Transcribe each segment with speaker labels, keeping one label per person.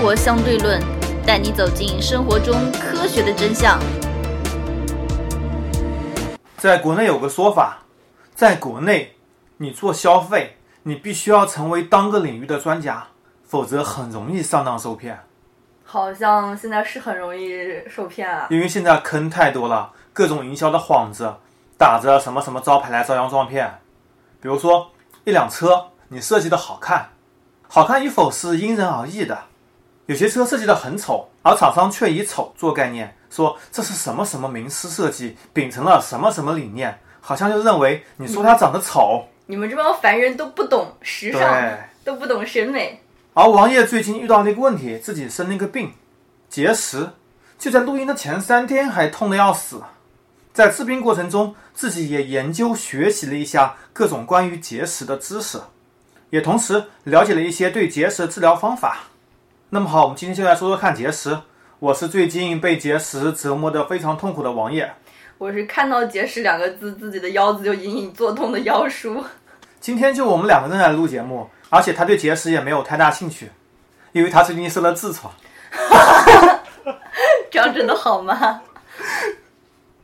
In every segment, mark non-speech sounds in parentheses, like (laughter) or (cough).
Speaker 1: 活相对论》，带你走进生活中科学的真相。
Speaker 2: 在国内有个说法，在国内，你做消费，你必须要成为当个领域的专家，否则很容易上当受骗。
Speaker 3: 好像现在是很容易受骗啊。
Speaker 2: 因为现在坑太多了，各种营销的幌子，打着什么什么招牌来招摇撞骗。比如说，一辆车你设计的好看，好看与否是因人而异的。有些车设计的很丑，而厂商却以丑做概念，说这是什么什么名师设计，秉承了什么什么理念，好像就认为你说它长得丑。
Speaker 3: 你们这帮凡人都不懂时尚，都不懂审美。
Speaker 2: 而王爷最近遇到了一个问题，自己生了一个病，结石，就在录音的前三天还痛得要死。在治病过程中，自己也研究学习了一下各种关于结石的知识，也同时了解了一些对结石的治疗方法。那么好，我们今天就来说说看结石。我是最近被结石折磨得非常痛苦的王爷。
Speaker 3: 我是看到“结石”两个字，自己的腰子就隐隐作痛的腰叔。
Speaker 2: 今天就我们两个人来录节目。而且他对结石也没有太大兴趣，因为他最近生了痔疮。(laughs)
Speaker 3: 这样真的好吗？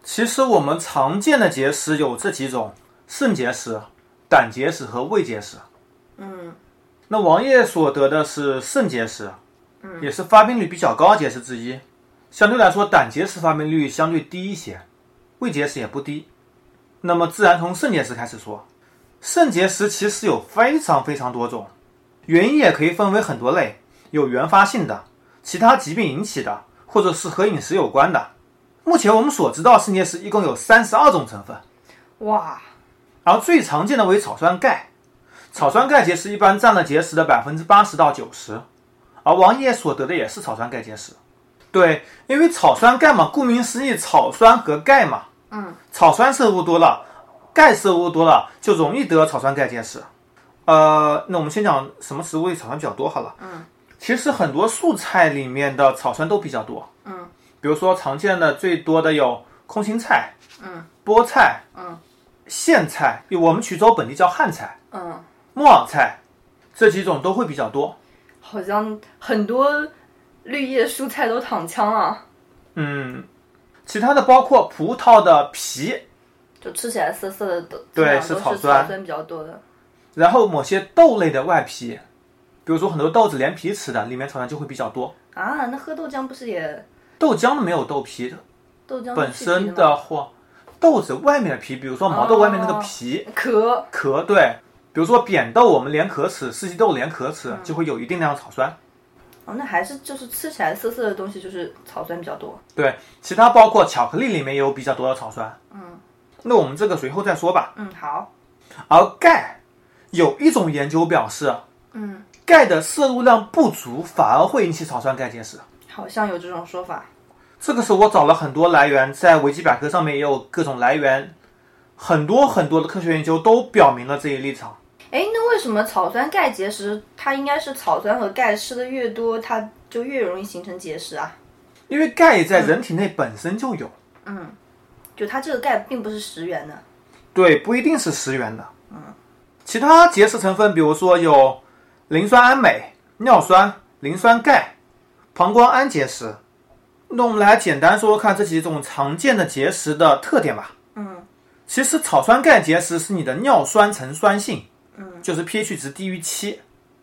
Speaker 2: 其实我们常见的结石有这几种：肾结石、胆结石和胃结石。
Speaker 3: 嗯。
Speaker 2: 那王爷所得的是肾结石，
Speaker 3: 嗯，
Speaker 2: 也是发病率比较高的结石之一。相对来说，胆结石发病率相对低一些，胃结石也不低。那么，自然从肾结石开始说。肾结石其实有非常非常多种，原因也可以分为很多类，有原发性的，其他疾病引起的，或者是和饮食有关的。目前我们所知道肾结石一共有三十二种成分，
Speaker 3: 哇！
Speaker 2: 而最常见的为草酸钙，草酸钙结石一般占了结石的百分之八十到九十，而王爷所得的也是草酸钙结石。对，因为草酸钙嘛，顾名思义，草酸和钙嘛，
Speaker 3: 嗯，
Speaker 2: 草酸摄入多了。钙摄入多了就容易得草酸钙结石，呃，那我们先讲什么食物里草酸比较多好了。
Speaker 3: 嗯，
Speaker 2: 其实很多素菜里面的草酸都比较多。
Speaker 3: 嗯，
Speaker 2: 比如说常见的最多的有空心菜，
Speaker 3: 嗯，
Speaker 2: 菠菜，
Speaker 3: 嗯，
Speaker 2: 苋菜，我们衢州本地叫旱菜，
Speaker 3: 嗯，
Speaker 2: 木耳菜，这几种都会比较多。
Speaker 3: 好像很多绿叶蔬菜都躺枪啊。
Speaker 2: 嗯，其他的包括葡萄的皮。
Speaker 3: 就吃起来涩涩的，都
Speaker 2: 对，
Speaker 3: 是
Speaker 2: 草
Speaker 3: 酸比较多的。
Speaker 2: 然后某些豆类的外皮，比如说很多豆子连皮吃的，里面草酸就会比较多。
Speaker 3: 啊，那喝豆浆不是也？
Speaker 2: 豆浆没有豆皮的。
Speaker 3: 豆浆
Speaker 2: 本身的话，豆子外面的皮，比如说毛豆外面那个皮
Speaker 3: 壳
Speaker 2: 壳，对，比如说扁豆，我们连壳吃，四季豆连壳吃，就会有一定量的草酸。
Speaker 3: 哦，那还是就是吃起来涩涩的东西，就是草酸比较多。
Speaker 2: 对，其他包括巧克力里面也有比较多的草酸。
Speaker 3: 嗯。
Speaker 2: 那我们这个随后再说吧。
Speaker 3: 嗯，好。
Speaker 2: 而钙，有一种研究表示，
Speaker 3: 嗯，
Speaker 2: 钙的摄入量不足反而会引起草酸钙结石。
Speaker 3: 好像有这种说法。
Speaker 2: 这个是我找了很多来源，在维基百科上面也有各种来源，很多很多的科学研究都表明了这一立场。
Speaker 3: 哎，那为什么草酸钙结石它应该是草酸和钙吃的越多，它就越容易形成结石啊？
Speaker 2: 因为钙在人体内本身就有。
Speaker 3: 嗯。就它这个钙并不是十元的，
Speaker 2: 对，不一定是十元的。
Speaker 3: 嗯，
Speaker 2: 其他结石成分，比如说有磷酸氨镁、尿酸、磷酸钙、膀胱氨结石。那我们来简单说说看这几种常见的结石的特点吧。
Speaker 3: 嗯，
Speaker 2: 其实草酸钙结石是你的尿酸呈酸性，
Speaker 3: 嗯，
Speaker 2: 就是 pH 值低于七，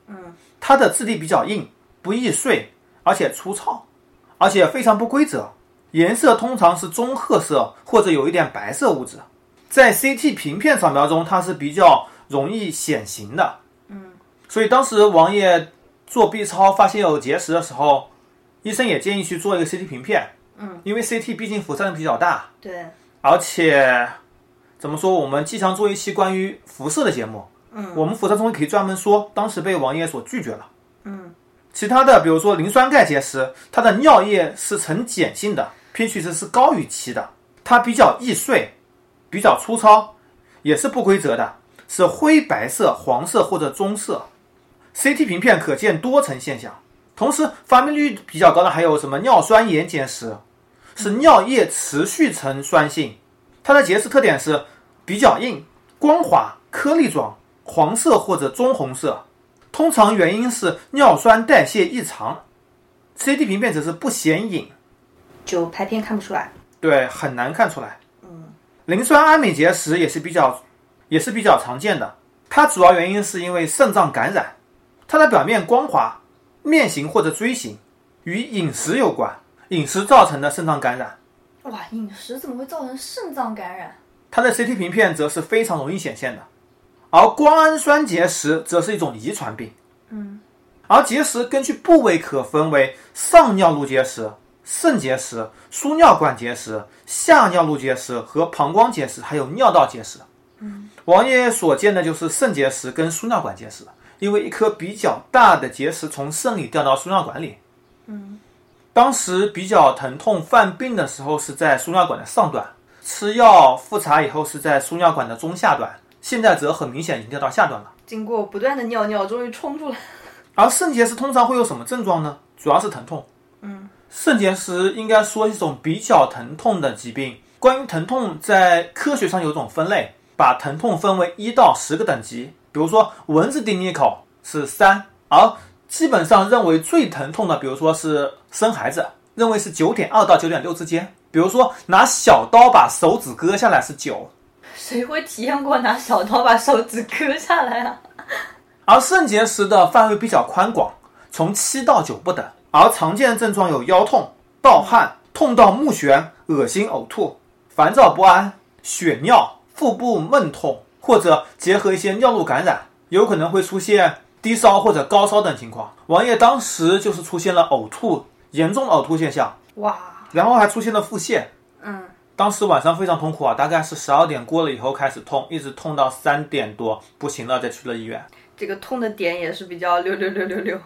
Speaker 3: 嗯，
Speaker 2: 它的质地比较硬，不易碎，而且粗糙，而且非常不规则。颜色通常是棕褐色或者有一点白色物质，在 CT 平片扫描中它是比较容易显形的。
Speaker 3: 嗯，
Speaker 2: 所以当时王爷做 B 超发现有结石的时候，医生也建议去做一个 CT 平片。
Speaker 3: 嗯，
Speaker 2: 因为 CT 毕竟辐射量比较大。
Speaker 3: 对。
Speaker 2: 而且怎么说，我们经常做一期关于辐射的节目。
Speaker 3: 嗯。
Speaker 2: 我们辐射中医可以专门说，当时被王爷所拒绝了。
Speaker 3: 嗯。
Speaker 2: 其他的，比如说磷酸钙结石，它的尿液是呈碱性的。pH 值是高于七的，它比较易碎，比较粗糙，也是不规则的，是灰白色、黄色或者棕色。CT 平片可见多层现象。同时，发病率比较高的还有什么尿酸盐结石，是尿液持续呈酸性，它的结石特点是比较硬、光滑、颗粒状、黄色或者棕红色，通常原因是尿酸代谢异常。CT 平片则是不显影，
Speaker 3: 就拍片看不出来。
Speaker 2: 对，很难看出来。嗯，磷酸氨镁结石也是比较也是比较常见的，它主要原因是因为肾脏感染，它的表面光滑、面型或者锥形，与饮食有关，饮食造成的肾脏感染。
Speaker 3: 哇，饮食怎么会造成肾脏感染？
Speaker 2: 它的 CT 平片则是非常容易显现的，而胱氨酸结石则是一种遗传病。
Speaker 3: 嗯，
Speaker 2: 而结石根据部位可分为上尿路结石、肾结石、输尿管结石、下尿路结石和膀胱结石，还有尿道结石。
Speaker 3: 嗯，
Speaker 2: 王爷所见的就是肾结石跟输尿管结石，因为一颗比较大的结石从肾里掉到输尿管里。
Speaker 3: 嗯，
Speaker 2: 当时比较疼痛犯病的时候是在输尿管的上段，吃药复查以后是在输尿管的中下段，现在则很明显已经掉到下段了。
Speaker 3: 经过不断的尿尿，终于冲出来。
Speaker 2: 而肾结石通常会有什么症状呢？主要是疼痛。
Speaker 3: 嗯，
Speaker 2: 肾结石应该说是一种比较疼痛的疾病。关于疼痛，在科学上有一种分类，把疼痛分为一到十个等级。比如说蚊子叮你一口是三，而基本上认为最疼痛的，比如说是生孩子，认为是九点二到九点六之间。比如说拿小刀把手指割下来是九，
Speaker 3: 谁会体验过拿小刀把手指割下来啊？(laughs)
Speaker 2: 而肾结石的范围比较宽广，从七到九不等。而常见的症状有腰痛、盗汗、痛到目眩、恶心、呕吐、烦躁不安、血尿、腹部闷痛，或者结合一些尿路感染，有可能会出现低烧或者高烧等情况。王爷当时就是出现了呕吐，严重呕吐现象，
Speaker 3: 哇，
Speaker 2: 然后还出现了腹泻。
Speaker 3: 嗯，
Speaker 2: 当时晚上非常痛苦啊，大概是十二点过了以后开始痛，一直痛到三点多，不行了再去了医院。
Speaker 3: 这个痛的点也是比较六六六六六。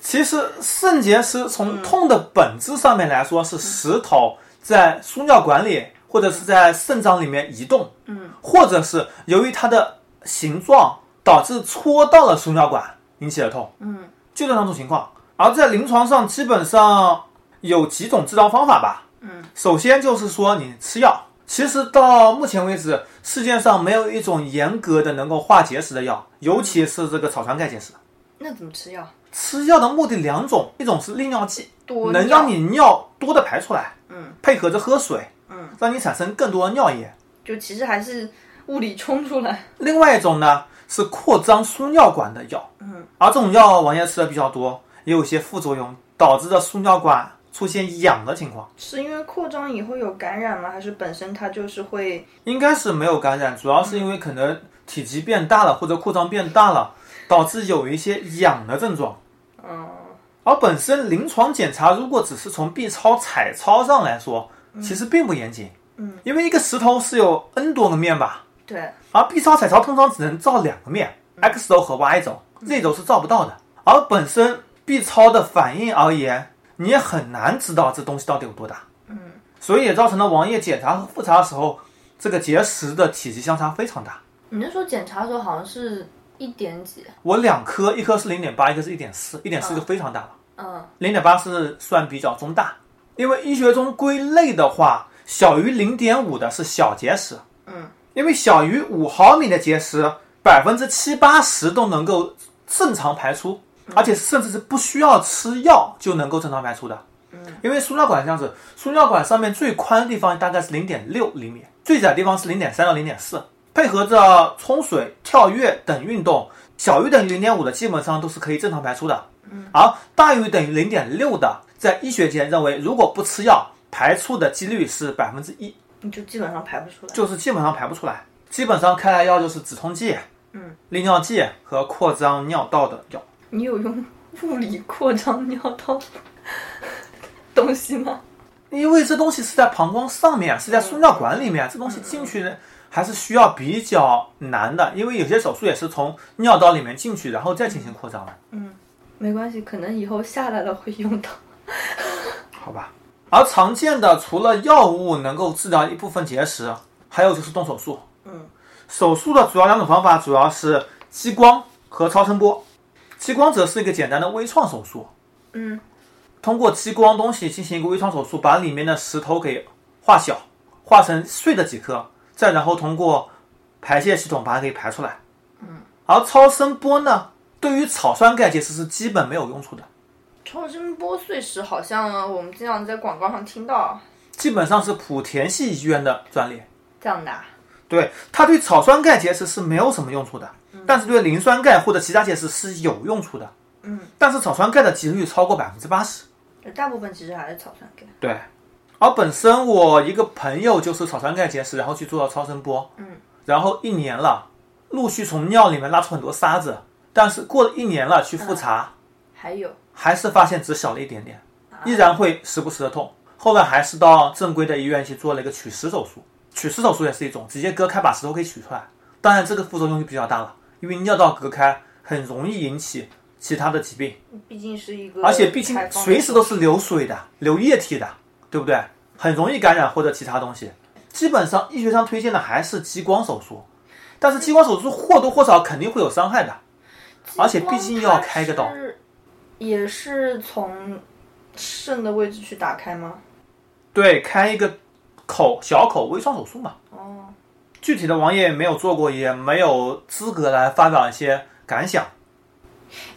Speaker 2: 其实肾结石从痛的本质上面来说，是石头在输尿管里或者是在肾脏里面移动，
Speaker 3: 嗯，
Speaker 2: 或者是由于它的形状导致戳到了输尿管引起的痛，
Speaker 3: 嗯，
Speaker 2: 就这两种情况。而在临床上，基本上有几种治疗方法吧，
Speaker 3: 嗯，
Speaker 2: 首先就是说你吃药。其实到目前为止，世界上没有一种严格的能够化结石的药，尤其是这个草酸钙结石。
Speaker 3: 那怎么吃药？
Speaker 2: 吃药的目的两种，一种是利尿剂，
Speaker 3: 多
Speaker 2: 能让你尿多的排出来，
Speaker 3: 嗯，
Speaker 2: 配合着喝水，
Speaker 3: 嗯，
Speaker 2: 让你产生更多的尿液。
Speaker 3: 就其实还是物理冲出来。
Speaker 2: 另外一种呢是扩张输尿管的药，
Speaker 3: 嗯，
Speaker 2: 而这种药王爷吃的比较多，也有一些副作用，导致的输尿管出现痒的情况。
Speaker 3: 是因为扩张以后有感染吗？还是本身它就是会？
Speaker 2: 应该是没有感染，主要是因为可能体积变大了或者扩张变大了，导致有一些痒的症状。
Speaker 3: 嗯，
Speaker 2: 而本身临床检查如果只是从 B 超、彩超上来说，其实并不严谨。
Speaker 3: 嗯，
Speaker 2: 因为一个石头是有 N 多个面吧，
Speaker 3: 对，
Speaker 2: 而 B 超、彩超通常只能照两个面，X 轴和 Y 轴，Z 轴是照不到的。而本身 B 超的反应而言，你也很难知道这东西到底有多大。
Speaker 3: 嗯，
Speaker 2: 所以也造成了王爷检查和复查的时候，这个结石的体积相差非常大。
Speaker 3: 你那时候检查的时候好像是一点几？
Speaker 2: 我两颗，一颗是零点八，一颗是一点四，一点四就非常大了。
Speaker 3: 嗯，
Speaker 2: 零点八是算比较中大，因为医学中归类的话，小于零点五的是小结石。
Speaker 3: 嗯，
Speaker 2: 因为小于五毫米的结石，百分之七八十都能够正常排出，而且甚至是不需要吃药就能够正常排出的。
Speaker 3: 嗯，
Speaker 2: 因为输尿管这样子，输尿管上面最宽的地方大概是零点六厘米，最窄的地方是零点三到零点四，配合着冲水、跳跃等运动，小于等于零点五的基本上都是可以正常排出的。而大于等于零点六的，在医学界认为，如果不吃药，排出的几率是百分之一，
Speaker 3: 你就基本上排不出来。
Speaker 2: 就是基本上排不出来。基本上开来药就是止痛剂、
Speaker 3: 嗯，
Speaker 2: 利尿剂和扩张尿道的药。
Speaker 3: 你有用物理扩张尿道东西吗？
Speaker 2: 因为这东西是在膀胱上面，是在输尿管里面，这东西进去呢还是需要比较难的，因为有些手术也是从尿道里面进去，然后再进行扩张的。
Speaker 3: 嗯没关系，可能以后下来了会用到。
Speaker 2: 好吧。而常见的除了药物能够治疗一部分结石，还有就是动手术。
Speaker 3: 嗯，
Speaker 2: 手术的主要两种方法主要是激光和超声波。激光则是一个简单的微创手术，
Speaker 3: 嗯
Speaker 2: 通过激光东西进行一个微创手术，把里面的石头给化小，化成碎的几颗，再然后通过排泄系统把它给排出来。
Speaker 3: 嗯，
Speaker 2: 而超声波呢，对于草酸钙结石是基本没有用处的。
Speaker 3: 超声波碎石好像我们经常在广告上听到
Speaker 2: 基本上是莆田系医院的专利。
Speaker 3: 这样的啊。
Speaker 2: 对，它对草酸钙结石是没有什么用处的，但是对磷酸钙或者其他结石是有用处的。
Speaker 3: 嗯，
Speaker 2: 但是草酸钙的几率超过百分之八十。
Speaker 3: 大部分其实还是草酸钙。
Speaker 2: 对，而本身我一个朋友就是草酸钙结石，然后去做了超声波，
Speaker 3: 嗯，
Speaker 2: 然后一年了，陆续从尿里面拉出很多沙子，但是过了一年了去复查，
Speaker 3: 还有。
Speaker 2: 还是发现只小了一点点，依然会时不时的痛。后来还是到正规的医院去做了一个取石手术，取石手术也是一种直接割开把石头可以取出来，当然这个副作用就比较大了，因为尿道隔开很容易引起其他的疾病。
Speaker 3: 毕竟是一个，
Speaker 2: 而且毕竟随时都是流水的、流液体的，对不对？很容易感染或者其他东西。基本上医学上推荐的还是激光手术，但是激光手术或多或少肯定会有伤害的，而且毕竟要开个刀。
Speaker 3: 也是从肾的位置去打开吗？
Speaker 2: 对，开一个口小口微创手术嘛。
Speaker 3: 哦，
Speaker 2: 具体的王爷没有做过，也没有资格来发表一些感想。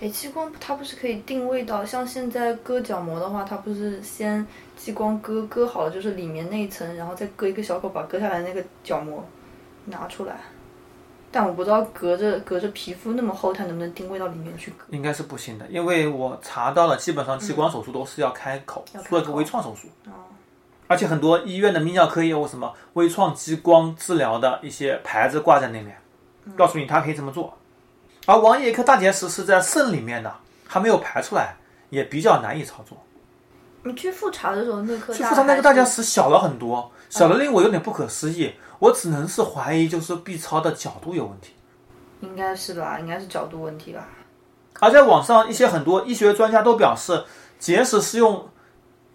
Speaker 3: 哎，激光它不是可以定位到，像现在割角膜的话，它不是先激光割割好了，就是里面那一层，然后再割一个小口，把割下来那个角膜拿出来。但我不知道隔着隔着皮肤那么厚，它能不能定位到里面去割？
Speaker 2: 应该是不行的，因为我查到了，基本上激光手术都是要开口，做一个微创手术。
Speaker 3: 哦，
Speaker 2: 而且很多医院的泌尿科也有什么微创激光治疗的一些牌子挂在那边，告诉你它可以这么做。而王爷一颗大结石是在肾里面的，还没有排出来，也比较难以操作。
Speaker 3: 你去复查的时候，那颗
Speaker 2: 去复查那个大结石小了很多，小的令我有点不可思议。我只能是怀疑，就是 B 超的角度有问题。
Speaker 3: 应该是吧，应该是角度问题吧。
Speaker 2: 而在网上，一些很多医学专家都表示，结石是用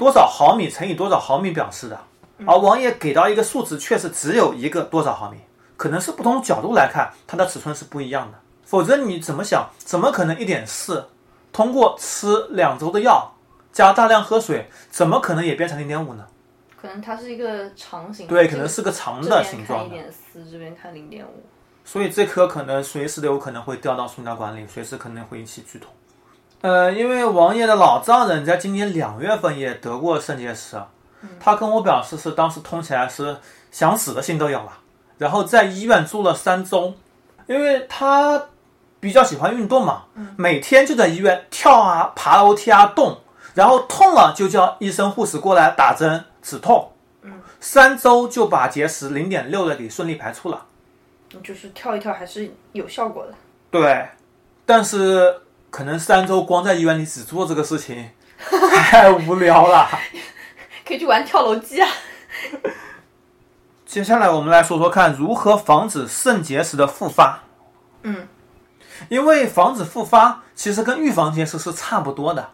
Speaker 2: 多少毫米乘以多少毫米表示的，而王爷给到一个数值却是只有一个多少毫米，可能是不同角度来看，它的尺寸是不一样的。否则你怎么想，怎么可能一点四，通过吃两周的药加大量喝水，怎么可能也变成零点五呢？
Speaker 3: 可能它是一个长形，
Speaker 2: 对，可能是个长的形状的。
Speaker 3: 看一点四，这边看零点五。
Speaker 2: 所以这颗可能随时都有可能会掉到输尿管里，随时可能会引起剧痛。呃，因为王爷的老丈人在今年两月份也得过肾结石，他跟我表示是当时痛起来是想死的心都有了，然后在医院住了三周，因为他比较喜欢运动嘛，每天就在医院跳啊、爬楼梯啊、动，然后痛了就叫医生护士过来打针止痛，三周就把结石零点六的给顺利排出了。
Speaker 3: 就是跳一跳还是有效果的。
Speaker 2: 对，但是可能三周光在医院里只做这个事情，(laughs) 太无聊了。
Speaker 3: 可以去玩跳楼机啊！
Speaker 2: 接下来我们来说说看如何防止肾结石的复发。
Speaker 3: 嗯，
Speaker 2: 因为防止复发其实跟预防结石是差不多的。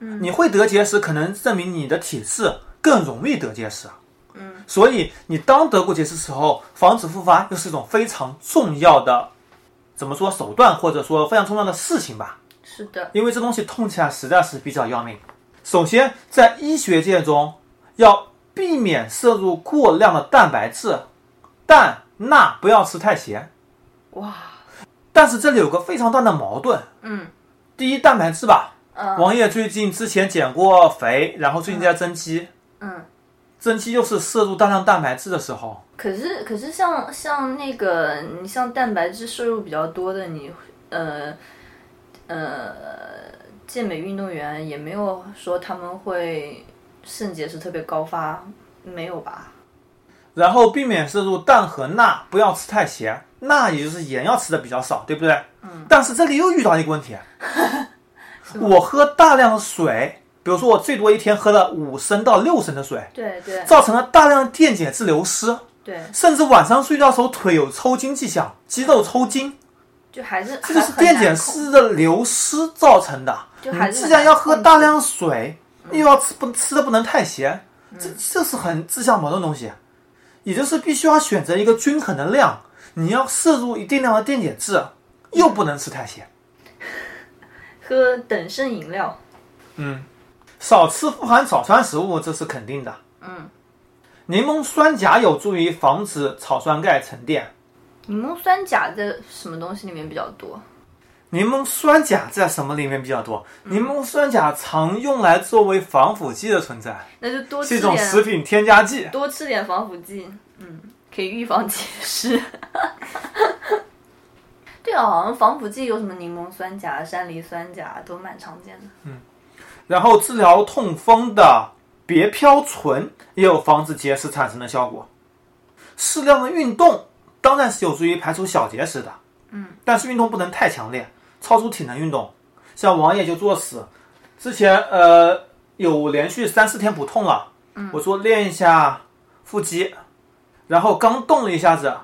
Speaker 2: 嗯，你会得结石，可能证明你的体质更容易得结石。嗯，所以你当得过结石时候，防止复发又是一种非常重要的，怎么说手段，或者说非常重要的事情吧。
Speaker 3: 是的，
Speaker 2: 因为这东西痛起来实在是比较要命。首先，在医学界中，要避免摄入过量的蛋白质，但钠不要吃太咸。
Speaker 3: 哇，
Speaker 2: 但是这里有个非常大的矛盾。
Speaker 3: 嗯，
Speaker 2: 第一，蛋白质吧。
Speaker 3: 嗯
Speaker 2: 王爷最近之前减过肥，然后最近在增肌。
Speaker 3: 嗯，
Speaker 2: 增肌又是摄入大量蛋白质的时候，
Speaker 3: 可是可是像像那个你像蛋白质摄入比较多的你呃呃健美运动员也没有说他们会肾结石特别高发，没有吧？
Speaker 2: 然后避免摄入氮和钠，不要吃太咸，钠也就是盐要吃的比较少，对不对？嗯。但是这里又遇到一个问题，(laughs) 我喝大量的水，比如说我最多一天喝了五升到六升的水，
Speaker 3: 对对
Speaker 2: 造成了大量的电解质流失，
Speaker 3: 对，
Speaker 2: 甚至晚上睡觉的时候腿有抽筋迹象，肌肉抽筋，
Speaker 3: 就还是
Speaker 2: 这个是电解质的流失造成的。
Speaker 3: 就还是
Speaker 2: 既然要喝大量水，又要吃不吃的不能太咸，这这是很自相矛盾的东西。也就是必须要选择一个均衡的量，你要摄入一定量的电解质，又不能吃太咸。(laughs)
Speaker 3: 喝等渗饮料，
Speaker 2: 嗯，少吃富含草酸食物，这是肯定的。
Speaker 3: 嗯，
Speaker 2: 柠檬酸钾有助于防止草酸钙沉淀。
Speaker 3: 柠檬酸钾在什么东西里面比较多？
Speaker 2: 柠檬酸钾在什么里面比较多？柠檬酸钾常用来作为防腐剂的存在，
Speaker 3: 那就多
Speaker 2: 是一种，食品添加剂。
Speaker 3: 多吃点防腐剂，嗯，可以预防结石。(laughs) 对啊，好像防腐剂有什么柠檬酸钾、山梨酸钾都蛮常见的。
Speaker 2: 嗯然后治疗痛风的别嘌醇也有防止结石产生的效果。适量的运动当然是有助于排除小结石的，嗯，但是运动不能太强烈，超出体能运动。像王爷就作死，之前呃有连续三四天不痛了，嗯，我说练一下腹肌，然后刚动了一下子，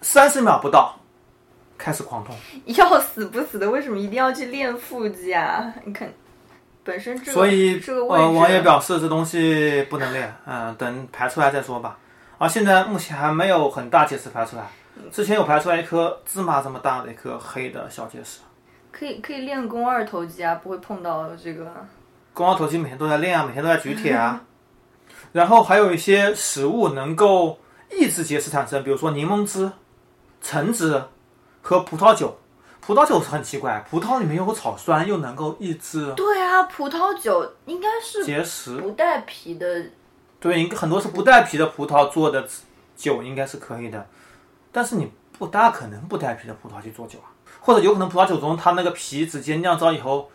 Speaker 2: 三十秒不到，开始狂痛。(laughs)
Speaker 3: 要死不死的，为什么一定要去练腹肌啊？你看，本身这个
Speaker 2: 所以
Speaker 3: 这个位
Speaker 2: 呃，王爷表示这东西不能练，嗯、等排出来再说吧。啊，现在目前还没有很大结石排出来，之前有排出来一颗芝麻这么大的一颗黑的小结石。
Speaker 3: 可以可以练肱二头肌啊，不会碰到这个。
Speaker 2: 肱二头肌每天都在练啊，每天都在举铁啊。(laughs) 然后还有一些食物能够抑制结石产生，比如说柠檬汁、橙汁和葡萄酒。葡萄酒是很奇怪，葡萄里面有草酸，又能够抑制
Speaker 3: 对啊，葡萄酒应该是
Speaker 2: 结石。
Speaker 3: 不带皮的，
Speaker 2: 对，应该很多是不带皮的葡萄做的酒应该是可以的，但是你不大可能不带皮的葡萄去做酒啊，或者有可能葡萄酒中它那个皮直接酿造以后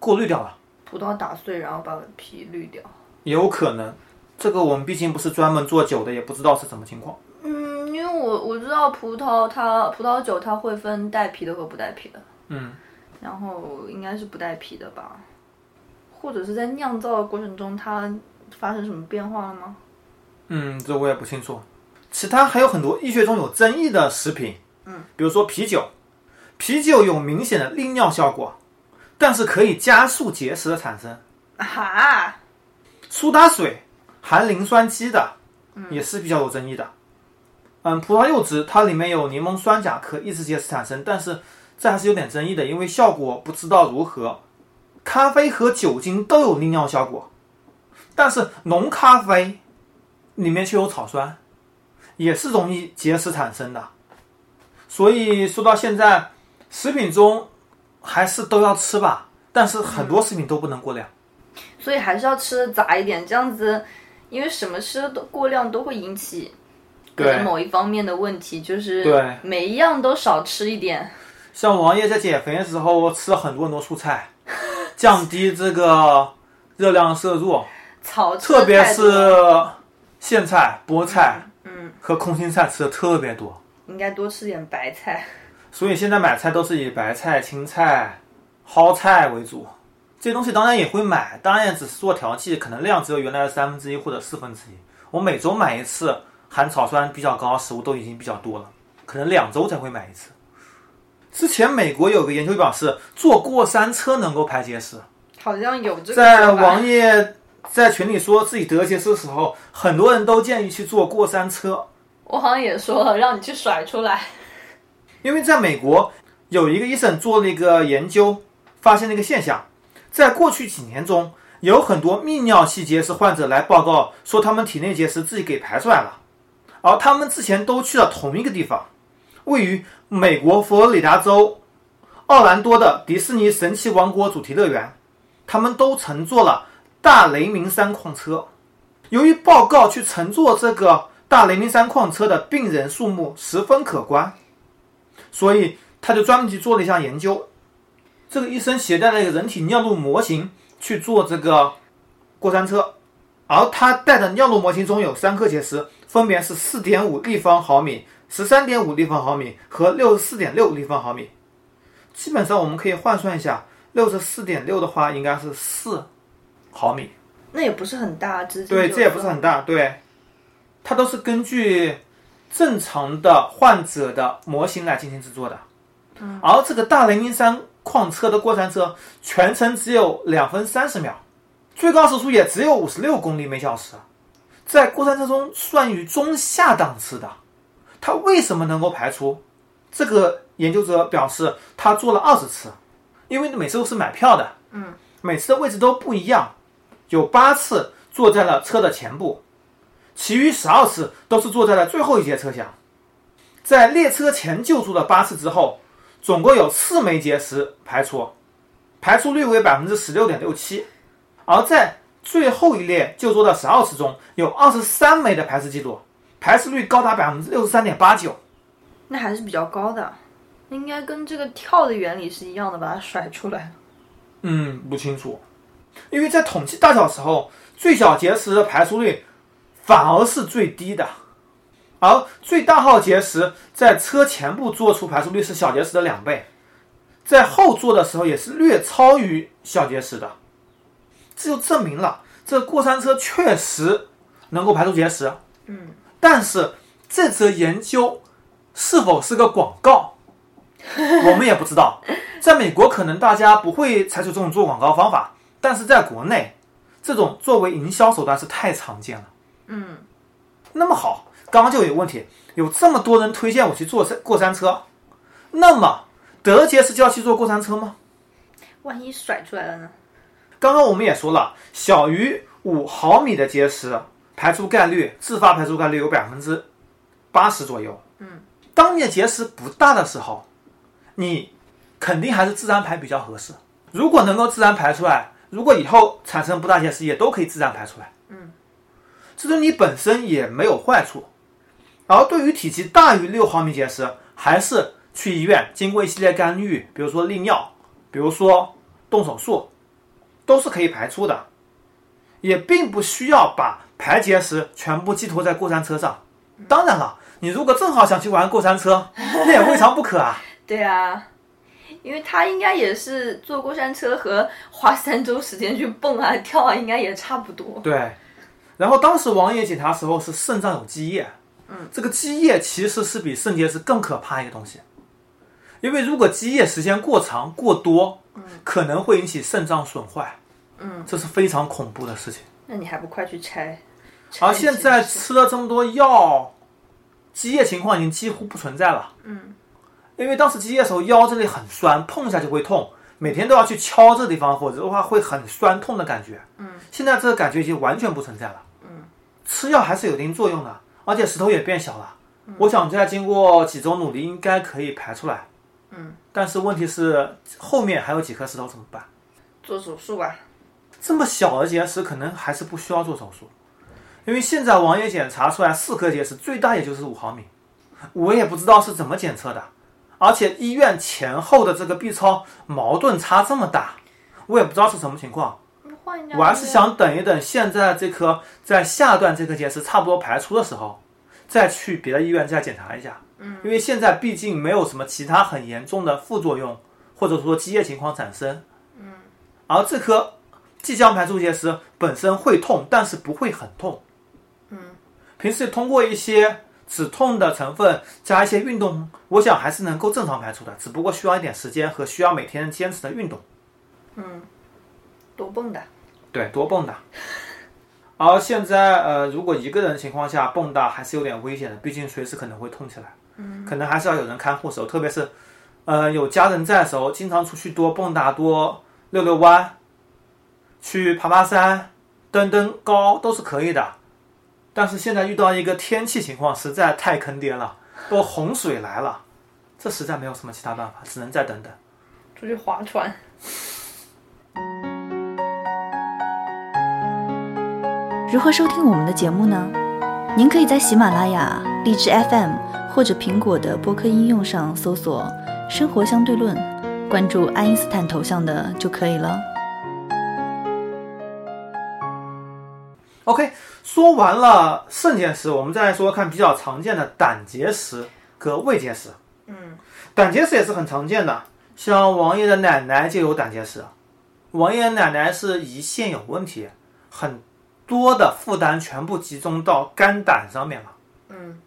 Speaker 2: 过滤掉了，
Speaker 3: 葡萄打碎然后把皮滤掉。
Speaker 2: 也有可能。这个我们毕竟不是专门做酒的，也不知道是什么情况。
Speaker 3: 嗯，因为我我知道葡萄它葡萄酒它会分带皮的和不带皮的，
Speaker 2: 嗯，
Speaker 3: 然后应该是不带皮的吧，或者是在酿造的过程中它发生什么变化了吗？
Speaker 2: 嗯，这我也不清楚。其他还有很多医学中有争议的食品，嗯，比如说啤酒，啤酒有明显的利尿效果，但是可以加速结石的产生。
Speaker 3: 哈，
Speaker 2: 苏打水含磷酸基的，也是比较有争议的。嗯，葡萄柚汁它里面有柠檬酸钾，可抑制结石产生，但是这还是有点争议的，因为效果不知道如何。咖啡和酒精都有利尿效果，但是浓咖啡里面却有草酸，也是容易结石产生的。所以说到现在，食品中还是都要吃吧，但是很多食品都不能过量。
Speaker 3: 所以还是要吃的杂一点，这样子，因为什么吃的都过量都会引起可能某一方面的问题，就是每一样都少吃一点。
Speaker 2: 像王爷在减肥的时候吃了很多很多蔬菜，降低这个热量摄入，
Speaker 3: 草吃
Speaker 2: 特别是苋菜、菠菜
Speaker 3: 嗯，
Speaker 2: 和空心菜吃的特别多。
Speaker 3: 应该多吃点白菜。
Speaker 2: 所以现在买菜都是以白菜、青菜、蒿菜为主。这些东西当然也会买，当然也只是做调剂，可能量只有原来的三分之一或者四分之一。我每周买一次含草酸比较高的食物都已经比较多了，可能两周才会买一次。之前美国有个研究表示，坐过山车能够排结石。
Speaker 3: 好像有这个
Speaker 2: 在王爷在群里说自己得结石的时候，很多人都建议去坐过山车，
Speaker 3: 我好像也说了，让你去甩出来。
Speaker 2: 因为在美国有一个医生做了一个研究，发现了一个现象，在过去几年中，有很多泌尿系结石患者来报告说他们体内结石自己给排出来了，而他们之前都去了同一个地方，位于美国佛罗里达州奥兰多的迪士尼神奇王国主题乐园，他们都乘坐了大雷鸣山矿车。由于报告去乘坐这个大雷鸣山矿车的病人数目十分可观，所以他就专门去做了一项研究。这个医生携带了一个人体尿路模型去做这个过山车，而他带的尿路模型中有三颗结石，分别是四点五立方毫米、十三点五立方毫米和六十四点六立方毫米。基本上我们可以换算一下，六十四点六的话应该是四毫米。
Speaker 3: 那也不是很大，直径
Speaker 2: 对，这也不是很大，对，它都是根据正常的患者的模型来进行制作的。嗯，而这个大雷明山矿车的过山车全程只有两分三十秒，最高时速也只有五十六公里每小时，在过山车中算于中下档次的。它为什么能够排除？这个研究者表示，他做了二十次，因为每次都是买票的，嗯，每次的位置都不一样。有八次坐在了车的前部，其余十二次都是坐在了最后一节车厢。在列车前救助了八次之后，总共有四枚结石排出，排出率为百分之十六点六七，而在最后一列就桌的十二次中，有二十三枚的排斥记录，排斥率高达百分之六十三点八九。
Speaker 3: 那还是比较高的，应该跟这个跳的原理是一样的，把它甩出来。
Speaker 2: 嗯，不清楚，因为在统计大小时候，最小结石的排出率反而是最低的，而最大号结石在车前部做出排出率是小结石的两倍，在后座的时候也是略超于小结石的，这就证明了这过山车确实能够排出结石。
Speaker 3: 嗯，
Speaker 2: 但是这则研究是否是个广告，(laughs) 我们也不知道。在美国，可能大家不会采取这种做广告方法，但是在国内，这种作为营销手段是太常见了。
Speaker 3: 嗯，
Speaker 2: 那么好，刚刚就有问题，有这么多人推荐我去坐山过山车，那么得了结石就要去坐过山车吗？
Speaker 3: 万一甩出来了呢？
Speaker 2: 刚刚我们也说了，小于五毫米的结石排出概率，自发排出概率有百分之八十左右。
Speaker 3: 嗯，
Speaker 2: 当你的结石不大的时候，你肯定还是自然排比较合适。如果能够自然排出来，如果以后产生不大结石，也都可以自然排出来。
Speaker 3: 嗯，
Speaker 2: 这对你本身也没有坏处。而对于体积大于六毫米结石，还是去医院经过一系列干预，比如说利尿，比如说动手术，都是可以排出的，也并不需要把排结石全部寄托在过山车上。当然了，你如果正好想去玩过山车，(laughs) 那也未尝不可啊。
Speaker 3: 对啊，因为他应该也是坐过山车和花三周时间去蹦啊跳啊，应该也差不多。
Speaker 2: 对，然后当时王爷检查时候是肾脏有积液，嗯，这个积液其实是比肾结石更可怕一个东西，因为如果积液时间过长过多，嗯，可能会引起肾脏损坏，
Speaker 3: 嗯，
Speaker 2: 这是非常恐怖的事情。
Speaker 3: 那你还不快去拆？
Speaker 2: 而现在吃了这么多药，积液情况已经几乎不存在了。
Speaker 3: 嗯，
Speaker 2: 因为当时积液的时候腰这里很酸，碰一下就会痛，每天都要去敲这个地方，否则的话会很酸痛的感觉。
Speaker 3: 嗯，
Speaker 2: 现在这个感觉已经完全不存在了。
Speaker 3: 嗯，
Speaker 2: 吃药还是有一定作用的，而且石头也变小了。我想再经过几周努力，应该可以排出来。
Speaker 3: 嗯，
Speaker 2: 但是问题是后面还有几颗石头怎么办？
Speaker 3: 做手术吧。
Speaker 2: 这么小的结石可能还是不需要做手术，因为现在王爷检查出来四颗结石，最大也就是五毫米，我也不知道是怎么检测的，而且医院前后的这个 B 超矛盾差这么大，我也不知道是什么情况。我还是想等一等，现在这颗在下段这颗结石差不多排出的时候，再去别的医院再检查一下。嗯，因为现在毕竟没有什么其他很严重的副作用，或者说积液情况产生。嗯，而这颗即将排出结石本身会痛，但是不会很痛。
Speaker 3: 嗯，
Speaker 2: 平时通过一些止痛的成分加一些运动，我想还是能够正常排出的，只不过需要一点时间和需要每天坚持的运动。
Speaker 3: 嗯多蹦跶。
Speaker 2: 对，多蹦跶。(laughs) 而现在，呃，如果一个人情况下蹦跶还是有点危险的，毕竟随时可能会痛起来。嗯，可能还是要有人看护手，特别是，呃，有家人在的时候，经常出去多蹦跶，多遛遛弯，去爬爬山、登登高都是可以的。但是现在遇到一个天气情况实在太坑爹了，都洪水来了，这实在没有什么其他办法，只能再等等。
Speaker 3: 出去划船。
Speaker 1: 如何收听我们的节目呢？您可以在喜马拉雅、荔枝 FM 或者苹果的播客应用上搜索“生活相对论”，关注爱因斯坦头像的就可以了。
Speaker 2: OK，说完了肾结石，我们再来说看比较常见的胆结石和胃结石。
Speaker 3: 嗯，
Speaker 2: 胆结石也是很常见的，像王爷的奶奶就有胆结石。王爷奶奶是胰腺有问题，很多的负担全部集中到肝胆上面了。
Speaker 3: 嗯，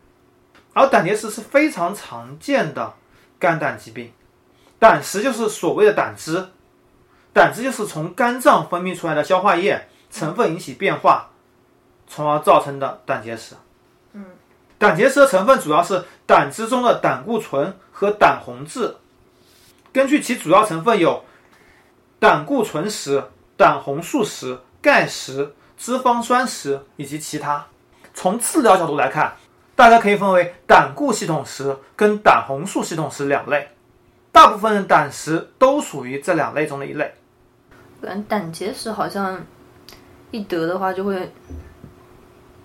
Speaker 2: 而胆结石是非常常见的肝胆疾病。胆石就是所谓的胆汁，胆汁就是从肝脏分泌出来的消化液成分引起变化，从而造成的胆结石。
Speaker 3: 嗯，
Speaker 2: 胆结石的成分主要是胆汁中的胆固醇和胆红质。根据其主要成分有胆固醇石、胆红素石、钙石、脂肪酸石以及其他。从治疗角度来看，大家可以分为胆固系统石跟胆红素系统石两类。大部分的胆石都属于这两类中的一类。
Speaker 3: 感觉胆结石好像一得的话就会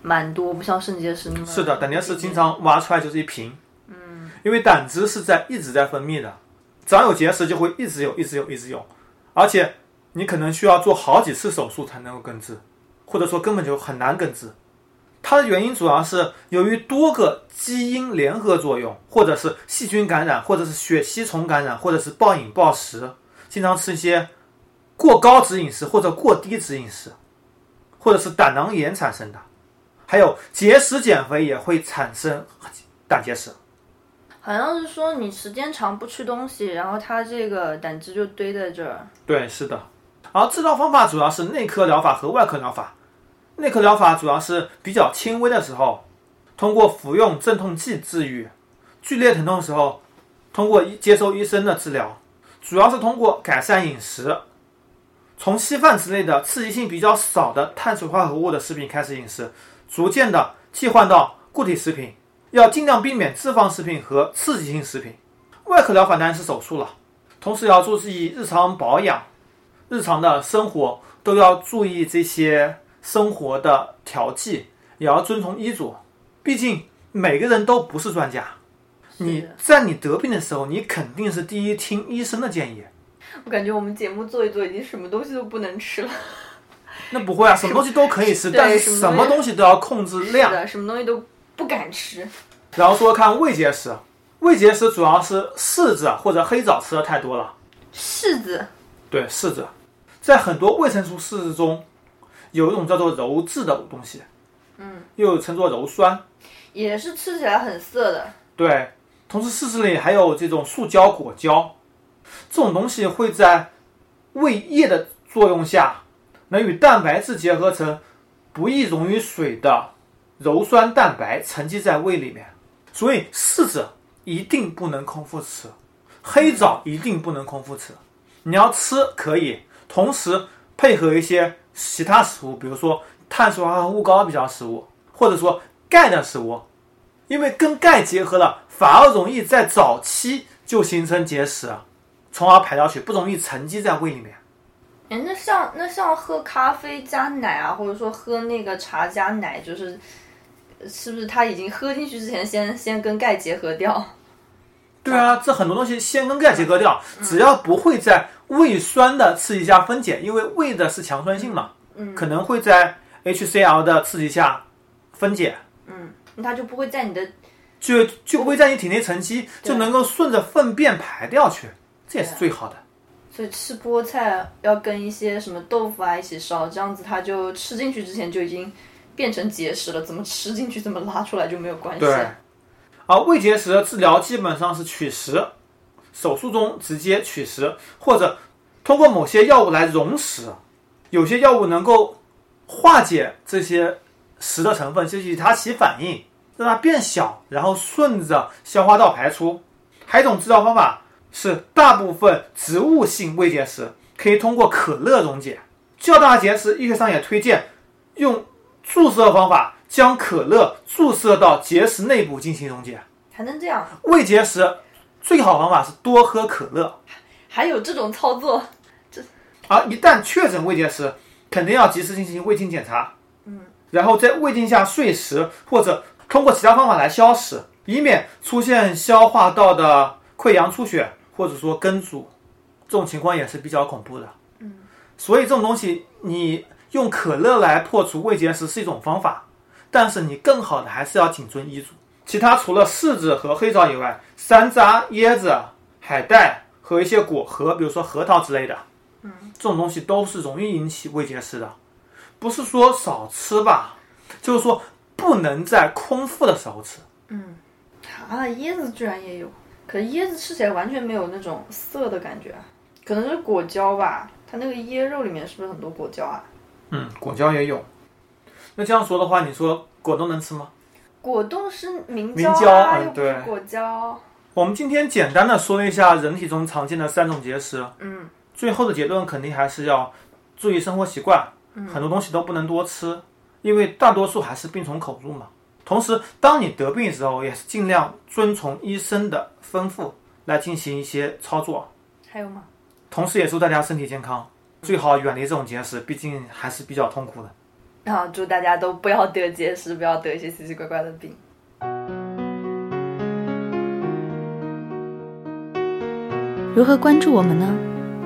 Speaker 3: 蛮多，不像肾结石那么。
Speaker 2: 是的，胆结石经常挖出来就是一瓶。嗯，因为胆汁是在一直在分泌的，只要有结石就会一直有，一直有，一直有，而且你可能需要做好几次手术才能够根治，或者说根本就很难根治。它的原因主要是由于多个基因联合作用，或者是细菌感染，或者是血吸虫感染，或者是暴饮暴食，经常吃一些过高脂饮食或者过低脂饮食，或者是胆囊炎产生的。还有节食减肥也会产生胆结石。
Speaker 3: 好像是说你时间长不吃东西，然后它这个胆汁就堆在这儿。
Speaker 2: 对，是的。而治疗方法主要是内科疗法和外科疗法。内科疗法主要是比较轻微的时候，通过服用镇痛剂治愈；剧烈疼痛的时候，通过接受医生的治疗。主要是通过改善饮食，从稀饭之类的刺激性比较少的碳水化合物的食品开始饮食，逐渐的替换到固体食品，要尽量避免脂肪食品和刺激性食品。外科疗法当然是手术了，同时要注意日常保养，日常的生活都要注意这些。生活的调剂也要遵从医嘱，毕竟每个人都不是专家。你在你得病的时候，你肯定是第一听医生的建议。
Speaker 3: 我感觉我们节目做一做，已经什么东西都不能吃了。
Speaker 2: 那不会啊，什么东西都可以吃，但是什么东西都要控制量。
Speaker 3: 什么东西都不敢吃。
Speaker 2: 然后说看胃结石，胃结石主要是柿子或者黑枣吃的太多了。
Speaker 3: 柿子。
Speaker 2: 对，柿子，在很多未成熟柿子中。有一种叫做鞣质的东西，
Speaker 3: 嗯，
Speaker 2: 又称作鞣酸，
Speaker 3: 也是吃起来很涩的。
Speaker 2: 对，同时柿子里还有这种塑胶果胶，这种东西会在胃液的作用下，能与蛋白质结合成不易溶于水的鞣酸蛋白，沉积在胃里面。所以柿子一定不能空腹吃，黑枣一定不能空腹吃。你要吃可以，同时配合一些。其他食物，比如说碳水化合物高比较食物，或者说钙的食物，因为跟钙结合了，反而容易在早期就形成结石，从而排掉去，不容易沉积在胃里面。
Speaker 3: 哎，那像那像喝咖啡加奶啊，或者说喝那个茶加奶，就是是不是它已经喝进去之前，先先跟钙结合掉？(laughs)
Speaker 2: 对啊，这很多东西先跟钙结合掉，只要不会在。胃酸的刺激下分解，因为胃的是强酸性嘛，
Speaker 3: 嗯，
Speaker 2: 可能会在 HCl 的刺激下分解，
Speaker 3: 嗯，它就不会在你的，
Speaker 2: 就就不会在你体内沉积，就能够顺着粪便排掉去，这也是最好的。
Speaker 3: 所以吃菠菜要跟一些什么豆腐啊一起烧，这样子它就吃进去之前就已经变成结石了，怎么吃进去怎么拉出来就没有关系。
Speaker 2: 对，而胃结石的治疗基本上是取石。手术中直接取石，或者通过某些药物来溶石。有些药物能够化解这些石的成分，就与它起反应，让它变小，然后顺着消化道排出。还有一种治疗方法是，大部分植物性胃结石可以通过可乐溶解。较大结石，医学上也推荐用注射方法将可乐注射到结石内部进行溶解。
Speaker 3: 还能这样？
Speaker 2: 胃结石。最好方法是多喝可乐，
Speaker 3: 还有这种操作，这
Speaker 2: 而一旦确诊胃结石，肯定要及时进行胃镜检查，
Speaker 3: 嗯，
Speaker 2: 然后在胃镜下碎石，或者通过其他方法来消食，以免出现消化道的溃疡出血，或者说根组，这种情况也是比较恐怖的，
Speaker 3: 嗯，
Speaker 2: 所以这种东西你用可乐来破除胃结石是一种方法，但是你更好的还是要谨遵医嘱。其他除了柿子和黑枣以外，山楂、椰子、海带和一些果核，比如说核桃之类的，
Speaker 3: 嗯，
Speaker 2: 这种东西都是容易引起胃结石的。不是说少吃吧，就是说不能在空腹的时候吃。
Speaker 3: 嗯，啊，椰子居然也有，可是椰子吃起来完全没有那种涩的感觉，可能是果胶吧？它那个椰肉里面是不是很多果胶啊？
Speaker 2: 嗯，果胶也有。那这样说的话，你说果冻能吃吗？
Speaker 3: 果冻是明
Speaker 2: 胶
Speaker 3: 啊，
Speaker 2: 又不是
Speaker 3: 果胶。
Speaker 2: 我们今天简单的说一下人体中常见的三种结石。
Speaker 3: 嗯。
Speaker 2: 最后的结论肯定还是要注意生活习惯，很多东西都不能多吃，因为大多数还是病从口入嘛。同时，当你得病的时候，也是尽量遵从医生的吩咐，来进行一些操作，
Speaker 3: 还有吗？
Speaker 2: 同时也祝大家身体健康，最好远离这种结石，毕竟还是比较痛苦的。
Speaker 3: 然后祝大家都不要得结石，不要得一些奇奇怪怪的病。
Speaker 1: 如何关注我们呢？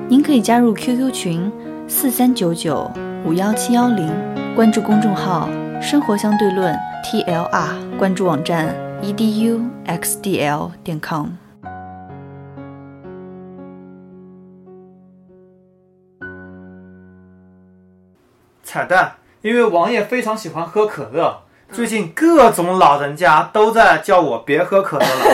Speaker 1: 您可以加入 QQ 群四三九九五幺七幺零，关注公众号“生活相对论 ”TLR，关注网站 eduxdl 点 com。
Speaker 2: 彩蛋，因为王爷非常喜欢喝可乐，最近各种老人家都在叫我别喝可乐了。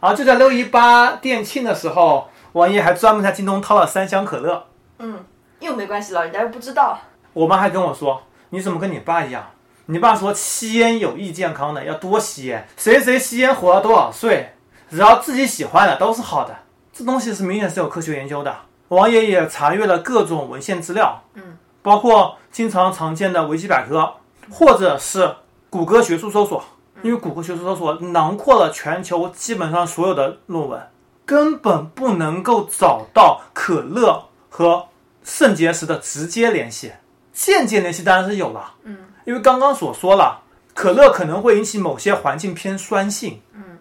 Speaker 2: 然 (laughs) 后就在六一八店庆的时候，王爷还专门在京东掏了三箱可乐。
Speaker 3: 嗯，又没关系，老人家又不知道。
Speaker 2: 我妈还跟我说：“你怎么跟你爸一样？你爸说吸烟有益健康的，要多吸烟。谁谁吸烟活了多少岁，只要自己喜欢的都是好的。这东西是明显是有科学研究的。”王爷也查阅了各种文献资料，
Speaker 3: 嗯，
Speaker 2: 包括经常常见的维基百科，或者是谷歌学术搜索。因为谷歌学术搜索囊括了全球基本上所有的论文，根本不能够找到可乐和肾结石的直接联系，间接联系当然是有了。
Speaker 3: 嗯，
Speaker 2: 因为刚刚所说了，可乐可能会引起某些环境偏酸性，
Speaker 3: 嗯，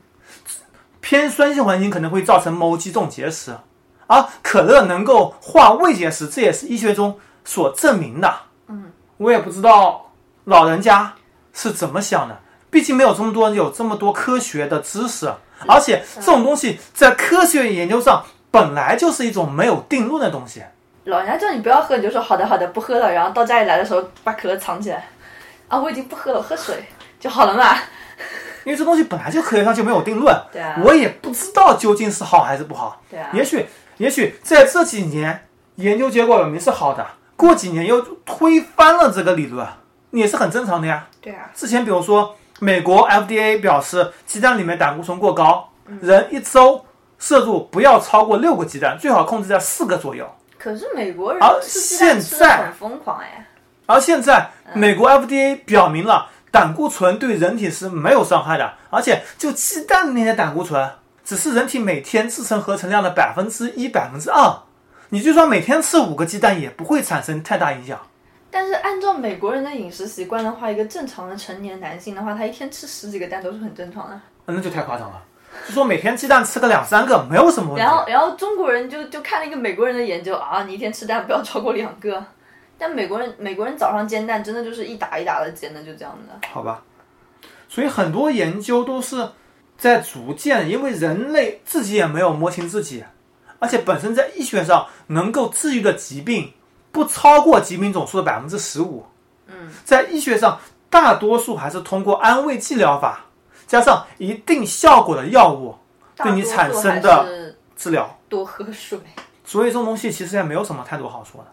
Speaker 2: 偏酸性环境可能会造成某几种结石，而可乐能够化胃结石，这也是医学中所证明的。
Speaker 3: 嗯，
Speaker 2: 我也不知道老人家是怎么想的。毕竟没有这么多有这么多科学的知识，而且这种东西在科学研究上本来就是一种没有定论的东西。
Speaker 3: 老人家叫你不要喝，你就说好的好的不喝了，然后到家里来的时候把可乐藏起来，啊我已经不喝了，喝水就好了嘛。(laughs)
Speaker 2: 因为这东西本来就科学上就没有定论，
Speaker 3: 对啊，
Speaker 2: 我也不知道究竟是好还是不好。
Speaker 3: 对啊，
Speaker 2: 也许也许在这几年研究结果表明是好的，过几年又推翻了这个理论，也是很正常的呀。
Speaker 3: 对啊，
Speaker 2: 之前比如说。美国 FDA 表示，鸡蛋里面胆固醇过高，人一周摄入不要超过六个鸡蛋，最好控制在四个左右。
Speaker 3: 可是美国人
Speaker 2: 而
Speaker 3: 吃鸡蛋吃的很疯狂哎。
Speaker 2: 而现在，美国 FDA 表明了胆固醇对人体是没有伤害的，而且就鸡蛋里面的胆固醇，只是人体每天自身合成量的百分之一、百分之二。你就算每天吃五个鸡蛋，也不会产生太大影响。
Speaker 3: 但是按照美国人的饮食习惯的话，一个正常的成年男性的话，他一天吃十几个蛋都是很正常的。
Speaker 2: 那就太夸张了，就说每天鸡蛋吃个两三个没有什么问题。
Speaker 3: 然后，然后中国人就就看了一个美国人的研究啊，你一天吃蛋不要超过两个。但美国人美国人早上煎蛋真的就是一打一打的煎的，就这样的。
Speaker 2: 好吧，所以很多研究都是在逐渐，因为人类自己也没有摸清自己，而且本身在医学上能够治愈的疾病。不超过疾病总数的百分之十五。
Speaker 3: 嗯，
Speaker 2: 在医学上，大多数还是通过安慰剂疗法加上一定效果的药物对你产生的治疗。
Speaker 3: 多喝水。
Speaker 2: 所以这种东西其实也没有什么太多好说的。